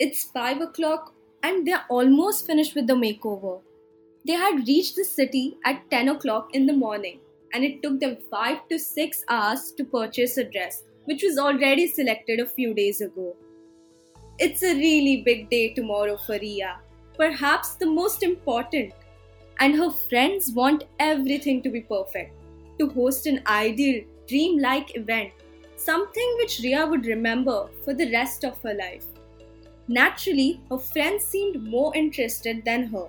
It's 5 o'clock and they're almost finished with the makeover. They had reached the city at 10 o'clock in the morning and it took them 5 to 6 hours to purchase a dress, which was already selected a few days ago. It's a really big day tomorrow for Riya, perhaps the most important, and her friends want everything to be perfect to host an ideal, dream-like event, something which Riya would remember for the rest of her life. Naturally, her friends seemed more interested than her.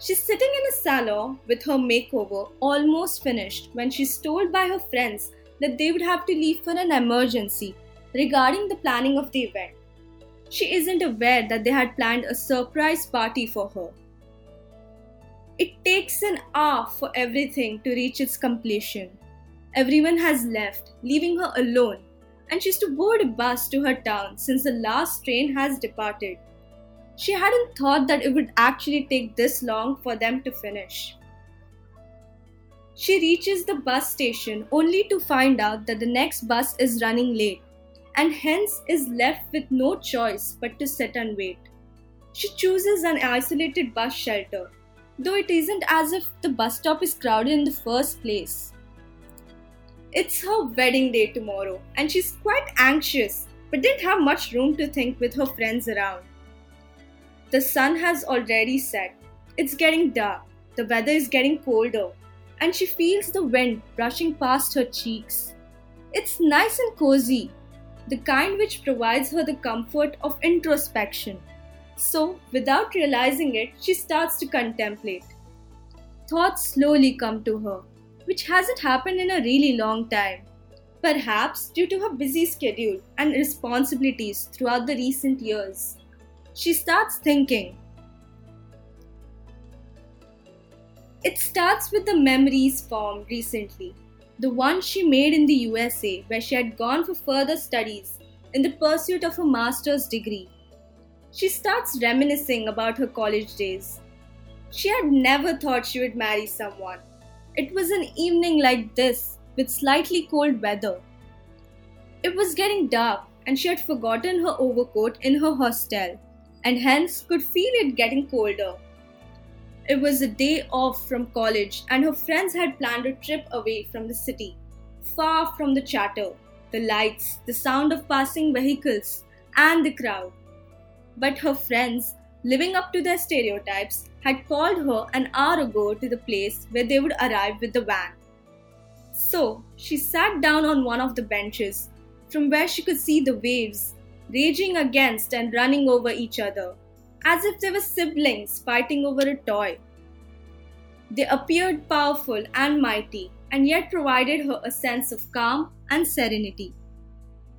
She's sitting in a salon with her makeover almost finished when she's told by her friends that they would have to leave for an emergency regarding the planning of the event. She isn't aware that they had planned a surprise party for her. It takes an hour for everything to reach its completion. Everyone has left, leaving her alone, and she's to board a bus to her town since the last train has departed. She hadn't thought that it would actually take this long for them to finish. She reaches the bus station only to find out that the next bus is running late and hence is left with no choice but to sit and wait. She chooses an isolated bus shelter though it isn't as if the bus stop is crowded in the first place. It's her wedding day tomorrow, and she's quite anxious, but didn't have much room to think with her friends around. The sun has already set. It's getting dark, the weather is getting colder, and she feels the wind brushing past her cheeks. It's nice and cozy, the kind which provides her the comfort of introspection. So, without realizing it, she starts to contemplate. Thoughts slowly come to her, which hasn't happened in a really long time. Perhaps due to her busy schedule and responsibilities throughout the recent years. She starts thinking. It starts with the memories formed recently, the one she made in the USA, where she had gone for further studies in the pursuit of a master's degree she starts reminiscing about her college days. She had never thought she would marry someone. It was an evening like this, with slightly cold weather. It was getting dark, and she had forgotten her overcoat in her hostel, and hence could feel it getting colder. It was a day off from college, and her friends had planned a trip away from the city, far from the chatter, the lights, the sound of passing vehicles, and the crowd but her friends, living up to their stereotypes, had called her an hour ago to the place where they would arrive with the van. So she sat down on one of the benches, from where she could see the waves raging against and running over each other, as if they were siblings fighting over a toy. They appeared powerful and mighty, and yet provided her a sense of calm and serenity.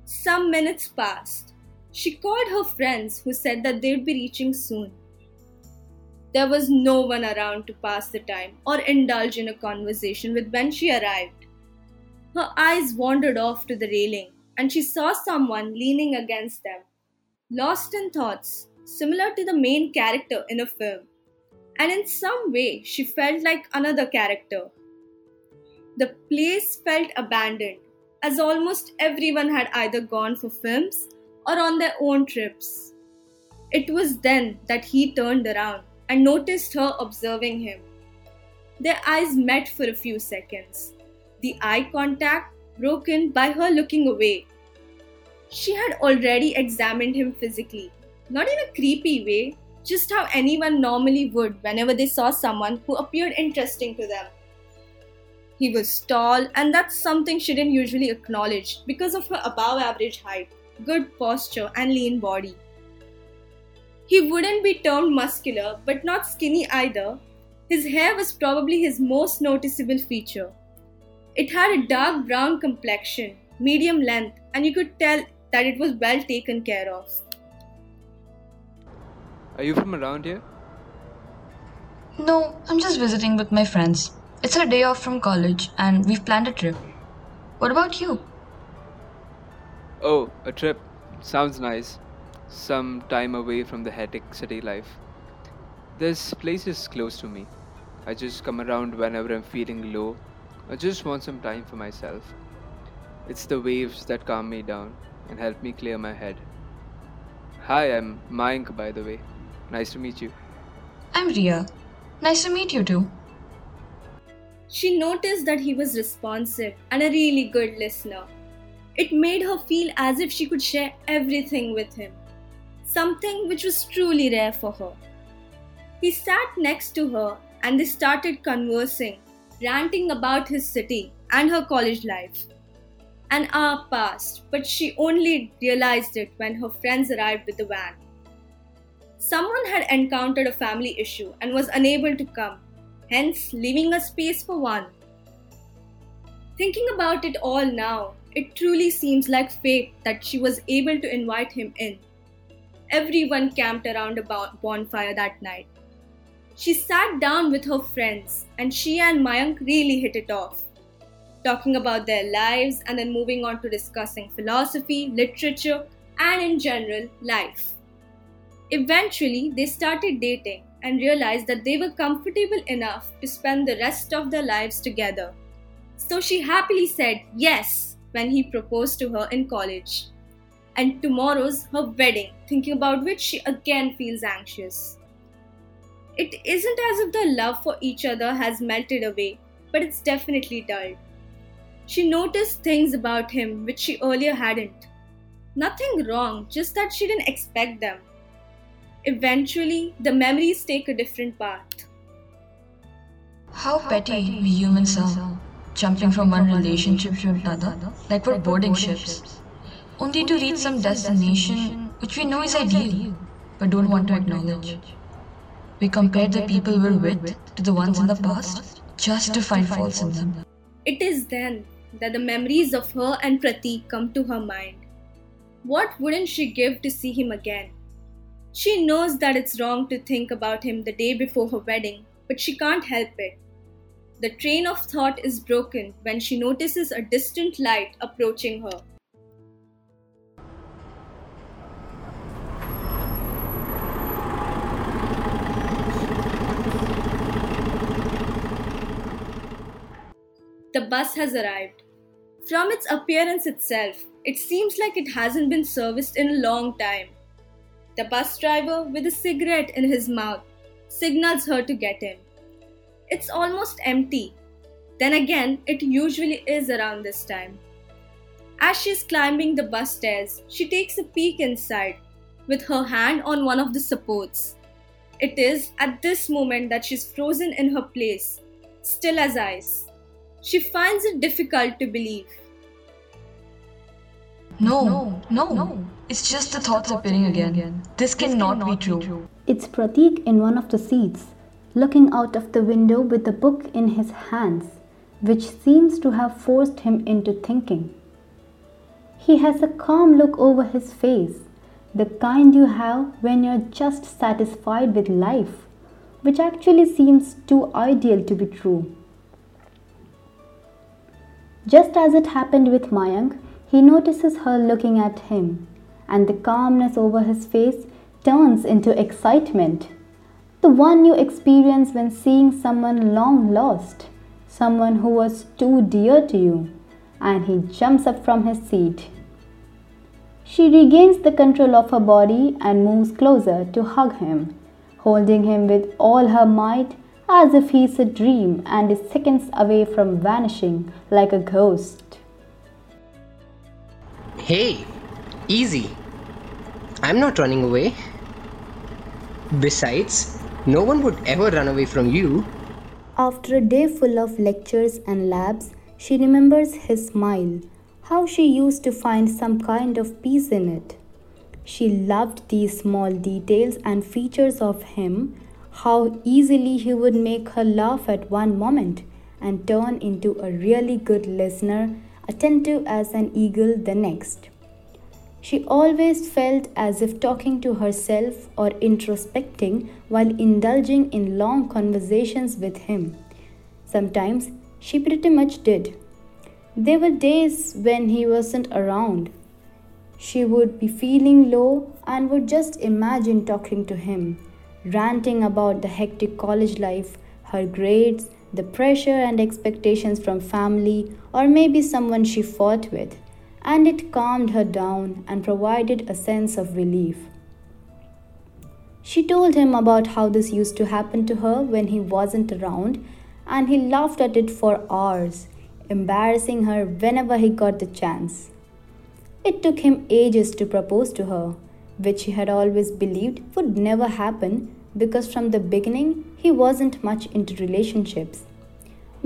Some minutes passed. She called her friends who said that they'd be reaching soon. There was no one around to pass the time or indulge in a conversation with when she arrived. Her eyes wandered off to the railing and she saw someone leaning against them, lost in thoughts similar to the main character in a film. And in some way, she felt like another character. The place felt abandoned, as almost everyone had either gone for films or on their own trips. It was then that he turned around and noticed her observing him. Their eyes met for a few seconds, the eye contact broken by her looking away. She had already examined him physically, not in a creepy way, just how anyone normally would whenever they saw someone who appeared interesting to them. He was tall, and that's something she didn't usually acknowledge because of her above average height good posture, and lean body. He wouldn't be termed muscular, but not skinny either. His hair was probably his most noticeable feature. It had a dark brown complexion, medium length, and you could tell that it was well taken care of. Are you from around here? No, I'm just visiting with my friends. It's our day off from college, and we've planned a trip. What about you? Oh, a trip. Sounds nice. Some time away from the hectic city life. This place is close to me. I just come around whenever I'm feeling low I just want some time for myself. It's the waves that calm me down and help me clear my head. Hi, I'm Mayank, by the way. Nice to meet you. I'm Riya. Nice to meet you too. She noticed that he was responsive and a really good listener. It made her feel as if she could share everything with him, something which was truly rare for her. He sat next to her and they started conversing, ranting about his city and her college life. An hour passed, but she only realized it when her friends arrived with the van. Someone had encountered a family issue and was unable to come, hence, leaving a space for one. Thinking about it all now, it truly seems like fate that she was able to invite him in. Everyone camped around a bonfire that night. She sat down with her friends, and she and Mayank really hit it off, talking about their lives and then moving on to discussing philosophy, literature, and in general, life. Eventually, they started dating and realized that they were comfortable enough to spend the rest of their lives together. So she happily said yes when he proposed to her in college. And tomorrow's her wedding, thinking about which she again feels anxious. It isn't as if the love for each other has melted away, but it's definitely dulled. She noticed things about him which she earlier hadn't. Nothing wrong, just that she didn't expect them. Eventually, the memories take a different path. How petty we humans are, jumping from one relationship to another, like we're boarding ships, only to reach some destination which we know is ideal, but don't want to acknowledge. We compare the people we're with to the ones in the past just to find faults in them. It is then that the memories of her and Prateek come to her mind. What wouldn't she give to see him again? She knows that it's wrong to think about him the day before her wedding, but she can't help it. The train of thought is broken when she notices a distant light approaching her. The bus has arrived. From its appearance itself, it seems like it hasn't been serviced in a long time. The bus driver, with a cigarette in his mouth, signals her to get in. It's almost empty. Then again, it usually is around this time. As she's climbing the bus stairs, she takes a peek inside with her hand on one of the supports. It is at this moment that she's frozen in her place, still as ice. She finds it difficult to believe. No, no, no, no. It's just the thoughts appearing again. This cannot be true. It's Prateek in one of the seats, looking out of the window with a book in his hands, which seems to have forced him into thinking. He has a calm look over his face, the kind you have when you're just satisfied with life, which actually seems too ideal to be true. Just as it happened with Mayank, he notices her looking at him, and the calmness over his face turns into excitement. The one you experience when seeing someone long lost, someone who was too dear to you, and he jumps up from his seat. She regains the control of her body and moves closer to hug him, holding him with all her might as if he's a dream and is seconds away from vanishing like a ghost. Hey, easy. I'm not running away. Besides, no one would ever run away from you. After a day full of lectures and labs, she remembers his smile, how she used to find some kind of peace in it. She loved these small details and features of him, how easily he would make her laugh at one moment and turn into a really good listener attentive as an eagle the next. She always felt as if talking to herself or introspecting while indulging in long conversations with him. Sometimes she pretty much did. There were days when he wasn't around. She would be feeling low and would just imagine talking to him, ranting about the hectic college life, her grades, the pressure and expectations from family or maybe someone she fought with, and it calmed her down and provided a sense of relief. She told him about how this used to happen to her when he wasn't around, and he laughed at it for hours, embarrassing her whenever he got the chance. It took him ages to propose to her, which he had always believed would never happen because from the beginning he wasn't much into relationships.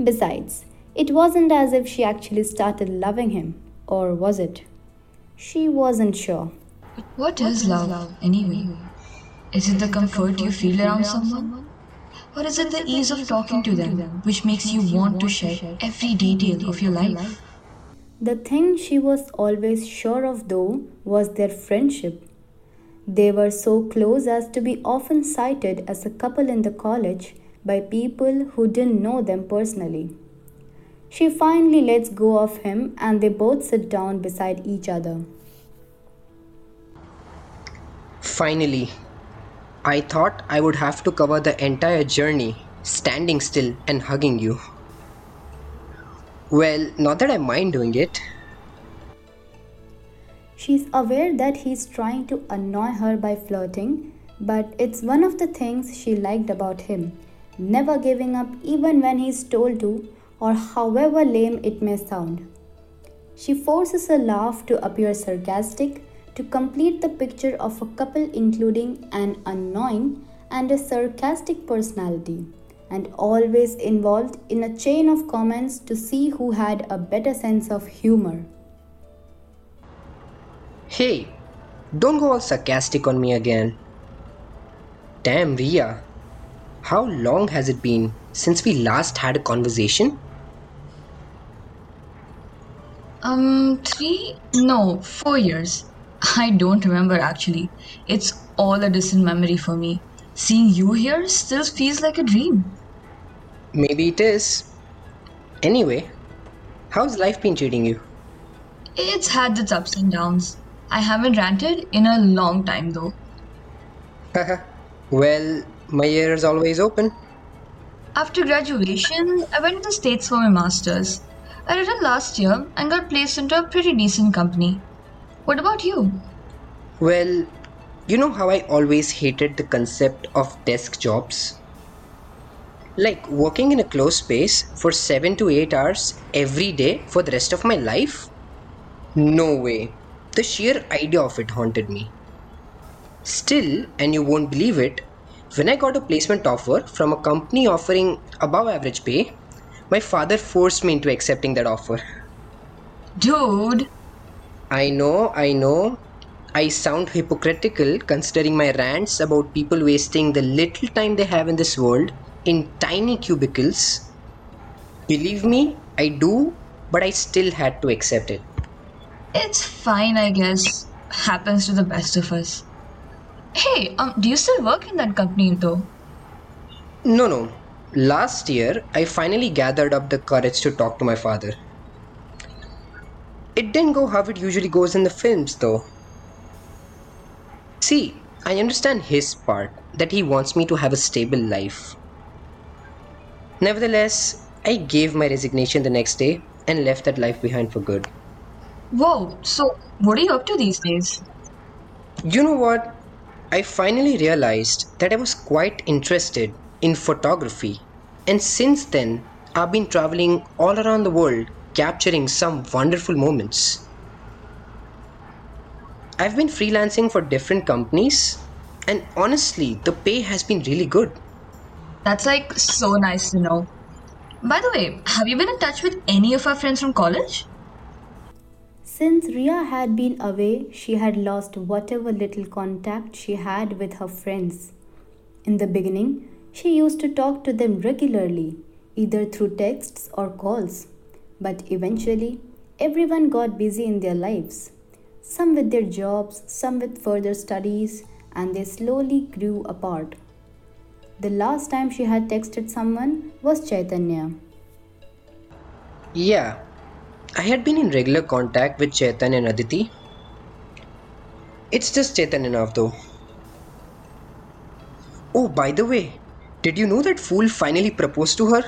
Besides, it wasn't as if she actually started loving him, or was it? She wasn't sure. What is love, anyway? Is it the comfort you feel around someone? Or is it the ease of talking to them which makes you want to share every detail of your life? The thing she was always sure of, though, was their friendship. They were so close as to be often cited as a couple in the college by people who didn't know them personally. She finally lets go of him and they both sit down beside each other. Finally, I thought I would have to cover the entire journey standing still and hugging you. Well, not that I mind doing it. She's aware that he's trying to annoy her by flirting, but it's one of the things she liked about him never giving up even when he's told to, or however lame it may sound. She forces a laugh to appear sarcastic to complete the picture of a couple including an annoying and a sarcastic personality, and always involved in a chain of comments to see who had a better sense of humor. Hey, don't go all sarcastic on me again. Damn, Riya. How long has it been since we last had a conversation? Um, three? No, four years. I don't remember actually. It's all a distant memory for me. Seeing you here still feels like a dream. Maybe it is. Anyway, how's life been treating you? It's had its ups and downs. I haven't ranted in a long time though. well, my ear is always open. After graduation, I went to the States for my master's. I returned last year and got placed into a pretty decent company. What about you? Well, you know how I always hated the concept of desk jobs? Like working in a closed space for 7 to 8 hours every day for the rest of my life? No way. The sheer idea of it haunted me. Still, and you won't believe it, when I got a placement offer from a company offering above average pay, my father forced me into accepting that offer. Dude, I know, I know. I sound hypocritical considering my rants about people wasting the little time they have in this world in tiny cubicles. Believe me, I do, but I still had to accept it. it's fine, I guess. Happens to the best of us. Hey, um, do you still work in that company though? No, no. Last year, I finally gathered up the courage to talk to my father. It didn't go how it usually goes in the films, though. See, I understand his part that he wants me to have a stable life. Nevertheless, I gave my resignation the next day and left that life behind for good. Whoa, so what are you up to these days? You know what? I finally realized that I was quite interested in photography, and since then, I've been traveling all around the world capturing some wonderful moments. I've been freelancing for different companies, and honestly, the pay has been really good. That's like so nice to know. By the way, have you been in touch with any of our friends from college? Since Riya had been away, she had lost whatever little contact she had with her friends. In the beginning, she used to talk to them regularly, either through texts or calls. But eventually, everyone got busy in their lives. Some with their jobs, some with further studies, and they slowly grew apart. The last time she had texted someone was Chaitanya. Yeah, I had been in regular contact with Chaitanya and Aditi. It's just Chaitanya now, though. Oh, by the way, did you know that fool finally proposed to her?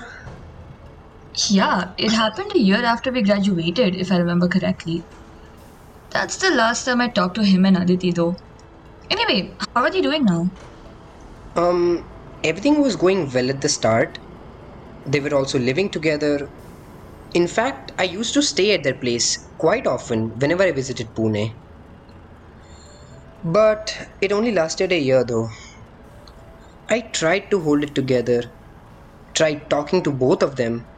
Yeah, it happened a year after we graduated, if I remember correctly. That's the last time I talked to him and Aditi, though. Anyway, how are they doing now? Um, everything was going well at the start. They were also living together. In fact, I used to stay at their place quite often whenever I visited Pune. But it only lasted a year though. I tried to hold it together, tried talking to both of them,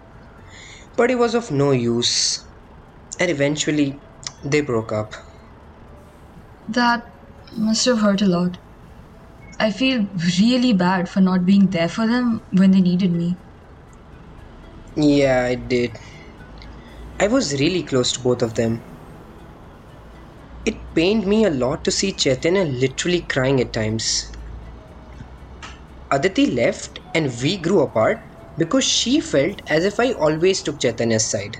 but it was of no use. And eventually, they broke up. That must have hurt a lot. I feel really bad for not being there for them when they needed me. Yeah, I did. I was really close to both of them. It pained me a lot to see Chaitanya literally crying at times. Aditi left and we grew apart because she felt as if I always took Chaitanya's side.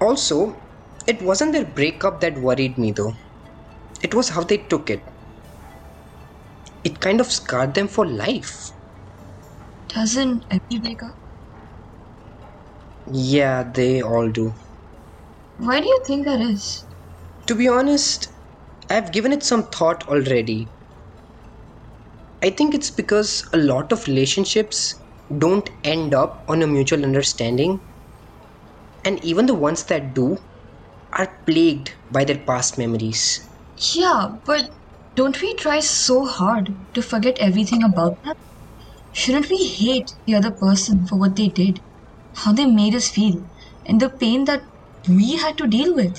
Also, it wasn't their breakup that worried me though. It was how they took it. It kind of scarred them for life. Doesn't every break up? Yeah, they all do. Why do you think that is? To be honest, I've given it some thought already. I think it's because a lot of relationships don't end up on a mutual understanding, and even the ones that do are plagued by their past memories. Yeah, but don't we try so hard to forget everything about them? Shouldn't we hate the other person for what they did, how they made us feel, and the pain that we had to deal with?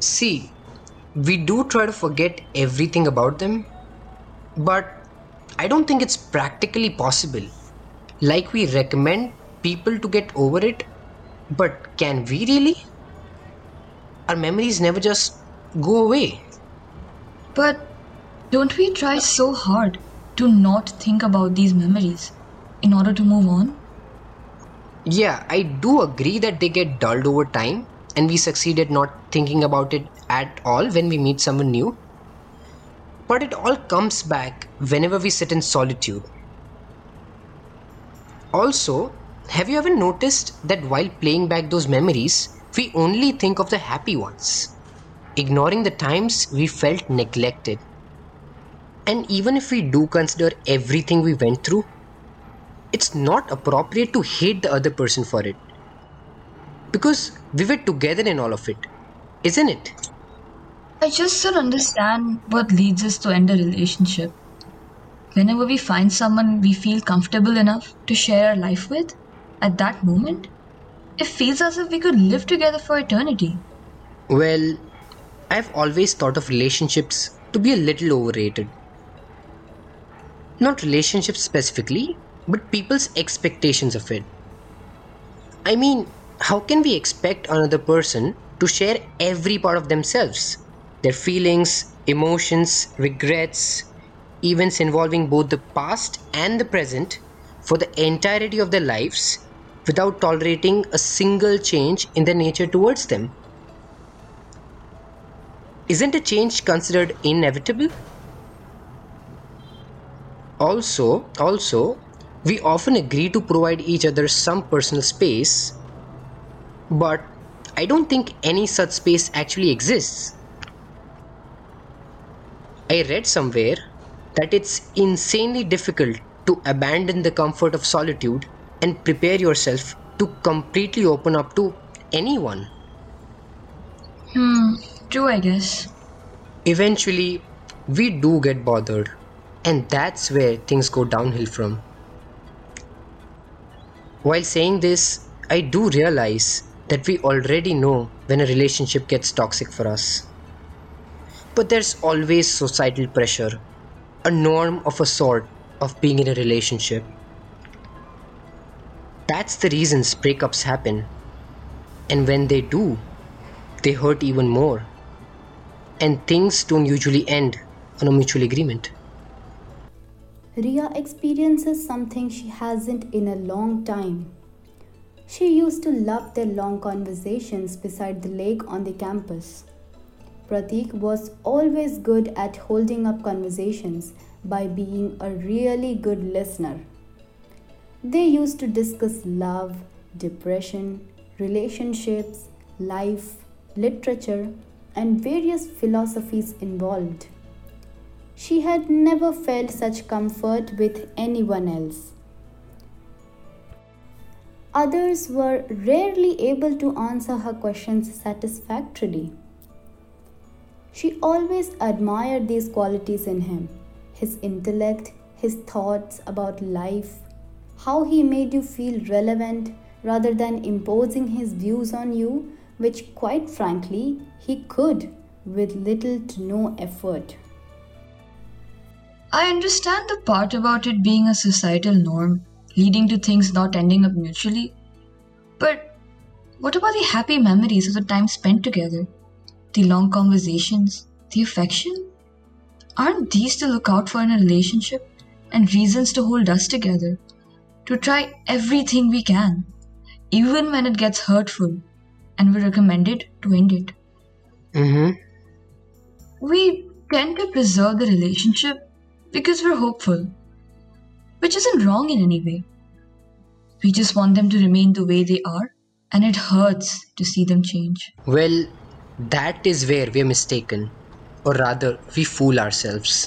See, we do try to forget everything about them, but I don't think it's practically possible. Like we recommend people to get over it, but can we really? Our memories never just go away. But don't we try so hard to not think about these memories in order to move on? Yeah, I do agree that they get dulled over time and we succeed at not thinking about it at all when we meet someone new. But it all comes back whenever we sit in solitude. Also, have you ever noticed that while playing back those memories, we only think of the happy ones, ignoring the times we felt neglected? And even if we do consider everything we went through, it's not appropriate to hate the other person for it. Because we were together in all of it, isn't it? I just don't understand what leads us to end a relationship. Whenever we find someone we feel comfortable enough to share our life with, at that moment, it feels as if we could live together for eternity. Well, I've always thought of relationships to be a little overrated. Not relationships specifically, but people's expectations of it. I mean, how can we expect another person to share every part of themselves? Their feelings, emotions, regrets, events involving both the past and the present for the entirety of their lives without tolerating a single change in their nature towards them. Isn't a change considered inevitable? Also, also, we often agree to provide each other some personal space, but I don't think any such space actually exists. I read somewhere that it's insanely difficult to abandon the comfort of solitude and prepare yourself to completely open up to anyone. Hmm, true, I guess. Eventually, we do get bothered, and that's where things go downhill from. While saying this, I do realize that we already know when a relationship gets toxic for us. But there's always societal pressure, a norm of a sort of being in a relationship. That's the reasons breakups happen. And when they do, they hurt even more. And things don't usually end on a mutual agreement. Riya experiences something she hasn't in a long time. She used to love their long conversations beside the lake on the campus. Prateek was always good at holding up conversations by being a really good listener. They used to discuss love, depression, relationships, life, literature, and various philosophies involved. She had never felt such comfort with anyone else. Others were rarely able to answer her questions satisfactorily. She always admired these qualities in him his intellect, his thoughts about life, how he made you feel relevant rather than imposing his views on you, which, quite frankly, he could with little to no effort. I understand the part about it being a societal norm, leading to things not ending up mutually. But what about the happy memories of the time spent together? The long conversations, the affection? Aren't these to look out for in a relationship and reasons to hold us together? To try everything we can, even when it gets hurtful, and we recommend it to end it. Mm-hmm. We tend to preserve the relationship because we're hopeful, which isn't wrong in any way. We just want them to remain the way they are, and it hurts to see them change. Well, that is where we're mistaken, or rather, we fool ourselves.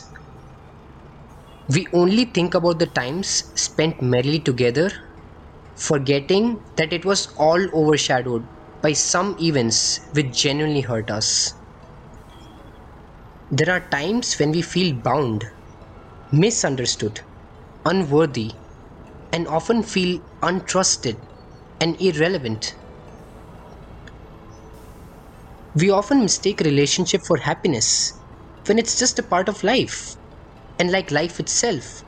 We only think about the times spent merrily together, forgetting that it was all overshadowed by some events which genuinely hurt us. There are times when we feel bound misunderstood, unworthy, and often feel untrusted and irrelevant. We often mistake relationship for happiness when it's just a part of life. And like life itself,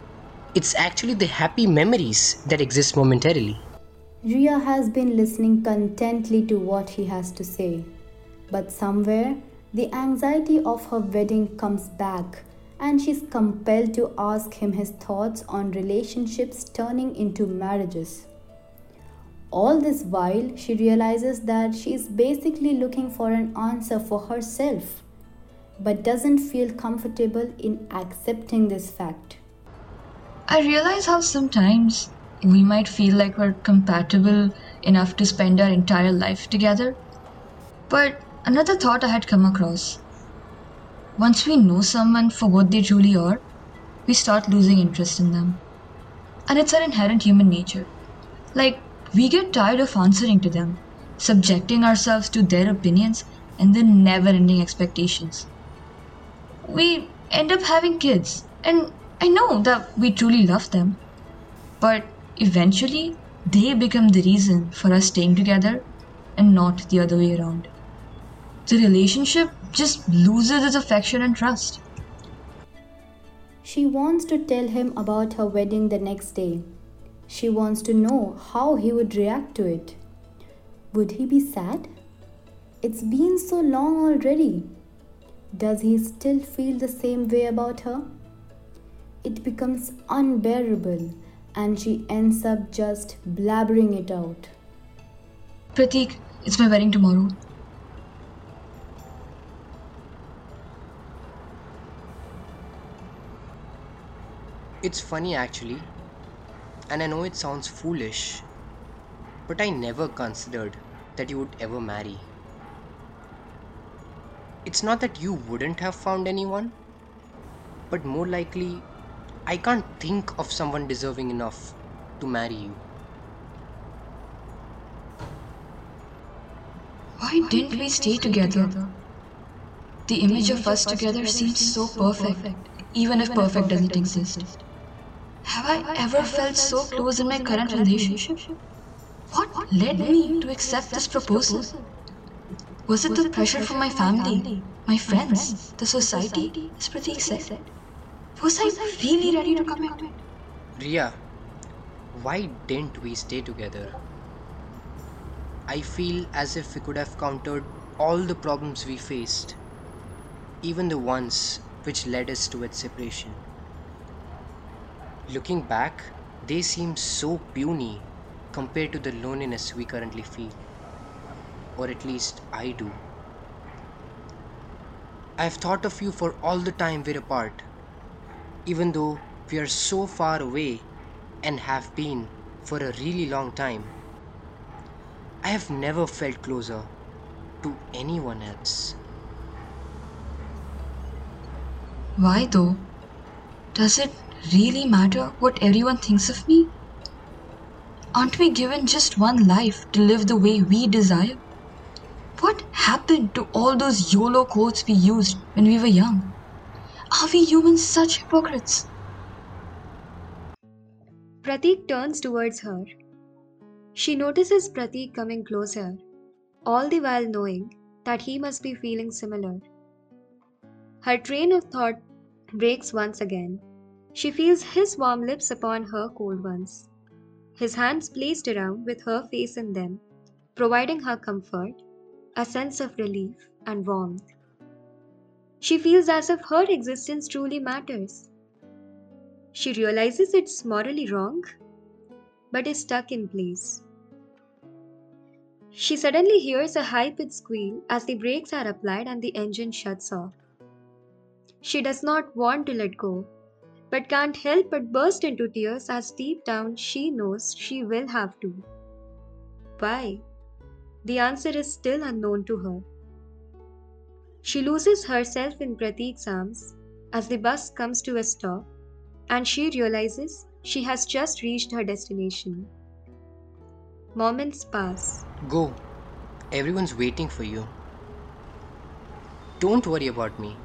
it's actually the happy memories that exist momentarily. Riya has been listening contently to what he has to say. But somewhere, the anxiety of her wedding comes back and she's compelled to ask him his thoughts on relationships turning into marriages. All this while, she realizes that she is basically looking for an answer for herself, but doesn't feel comfortable in accepting this fact. I realize how sometimes we might feel like we're compatible enough to spend our entire life together. But another thought I had come across once we know someone for what they truly are, we start losing interest in them. And it's our inherent human nature. Like, we get tired of answering to them, subjecting ourselves to their opinions and their never ending expectations. We end up having kids, and I know that we truly love them, but eventually they become the reason for us staying together and not the other way around. The relationship just loses its affection and trust. She wants to tell him about her wedding the next day. She wants to know how he would react to it. Would he be sad? It's been so long already. Does he still feel the same way about her? It becomes unbearable and she ends up just blabbering it out. Prateek, it's my wedding tomorrow. It's funny actually, and I know it sounds foolish, but I never considered that you would ever marry. It's not that you wouldn't have found anyone, but more likely, I can't think of someone deserving enough to marry you. Why didn't we stay together? The image of us together seems so perfect, even if perfect doesn't exist. Have I ever felt so close in my current relationship? What led me to accept this proposal? Was it the pressure from my family, my friends, the society, as Prateek said? Was I really ready to commit? Riya, why didn't we stay together? I feel as if we could have countered all the problems we faced, even the ones which led us to its separation. Looking back, they seem so puny compared to the loneliness we currently feel. Or at least I do. I've thought of you for all the time we're apart, even though we are so far away and have been for a really long time. I have never felt closer to anyone else. Why though? Does it really matter what everyone thinks of me? Aren't we given just one life to live the way we desire? What happened to all those YOLO quotes we used when we were young? Are we humans such hypocrites? Prateek turns towards her. She notices Prateek coming closer, all the while knowing that he must be feeling similar. Her train of thought breaks once again. She feels his warm lips upon her cold ones, his hands placed around with her face in them, providing her comfort a sense of relief and warmth. She feels as if her existence truly matters. She realizes it's morally wrong, but is stuck in place. She suddenly hears a high pitched squeal as the brakes are applied and the engine shuts off. She does not want to let go, but can't help but burst into tears as deep down she knows she will have to. Why? The answer is still unknown to her. She loses herself in Prateek's arms as the bus comes to a stop and she realizes she has just reached her destination. Moments pass. Go. Everyone's waiting for you. Don't worry about me.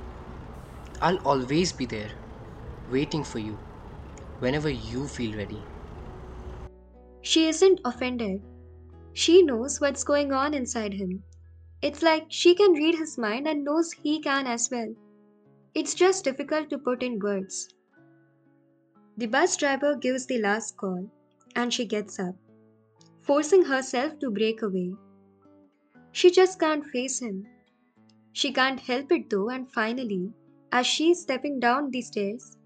I'll always be there, waiting for you, whenever you feel ready. She isn't offended. She knows what's going on inside him. It's like she can read his mind and knows he can as well. It's just difficult to put in words. The bus driver gives the last call and she gets up, forcing herself to break away. She just can't face him. She can't help it though, and finally, as she's stepping down the stairs,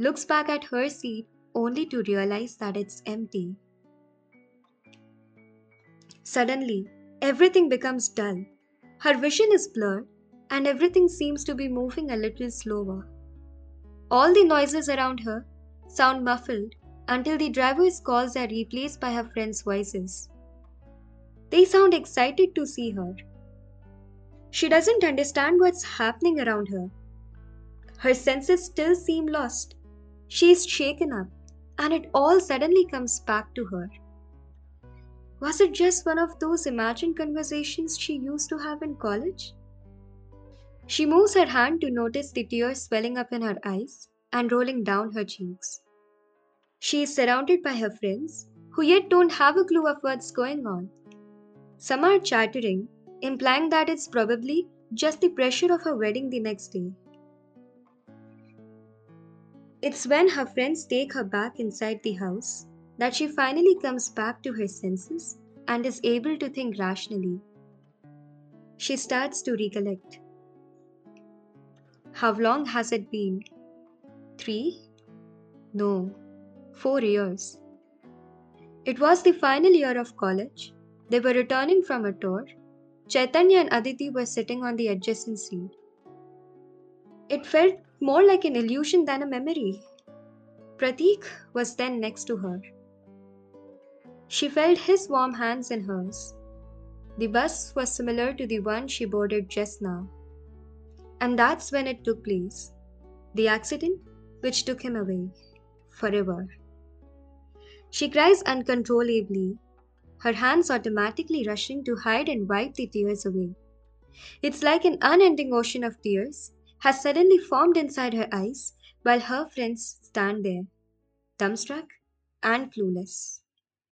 looks back at her seat only to realize that it's empty. Suddenly, everything becomes dull. Her vision is blurred, and everything seems to be moving a little slower. All the noises around her sound muffled until the driver's calls are replaced by her friends' voices. They sound excited to see her. She doesn't understand what's happening around her. Her senses still seem lost. She is shaken up, and it all suddenly comes back to her. Was it just one of those imagined conversations she used to have in college? She moves her hand to notice the tears swelling up in her eyes and rolling down her cheeks. She is surrounded by her friends, who yet don't have a clue of what's going on. Some are chattering, implying that it's probably just the pressure of her wedding the next day. It's when her friends take her back inside the house that she finally comes back to her senses and is able to think rationally. She starts to recollect. How long has it been? Three? No, four years. It was the final year of college. They were returning from a tour. Chaitanya and Aditi were sitting on the adjacent seat. It felt more like an illusion than a memory. Prateek was then next to her. She felt his warm hands in hers. The bus was similar to the one she boarded just now. And that's when it took place the accident which took him away forever. She cries uncontrollably, her hands automatically rushing to hide and wipe the tears away. It's like an unending ocean of tears has suddenly formed inside her eyes while her friends stand there, dumbstruck and clueless.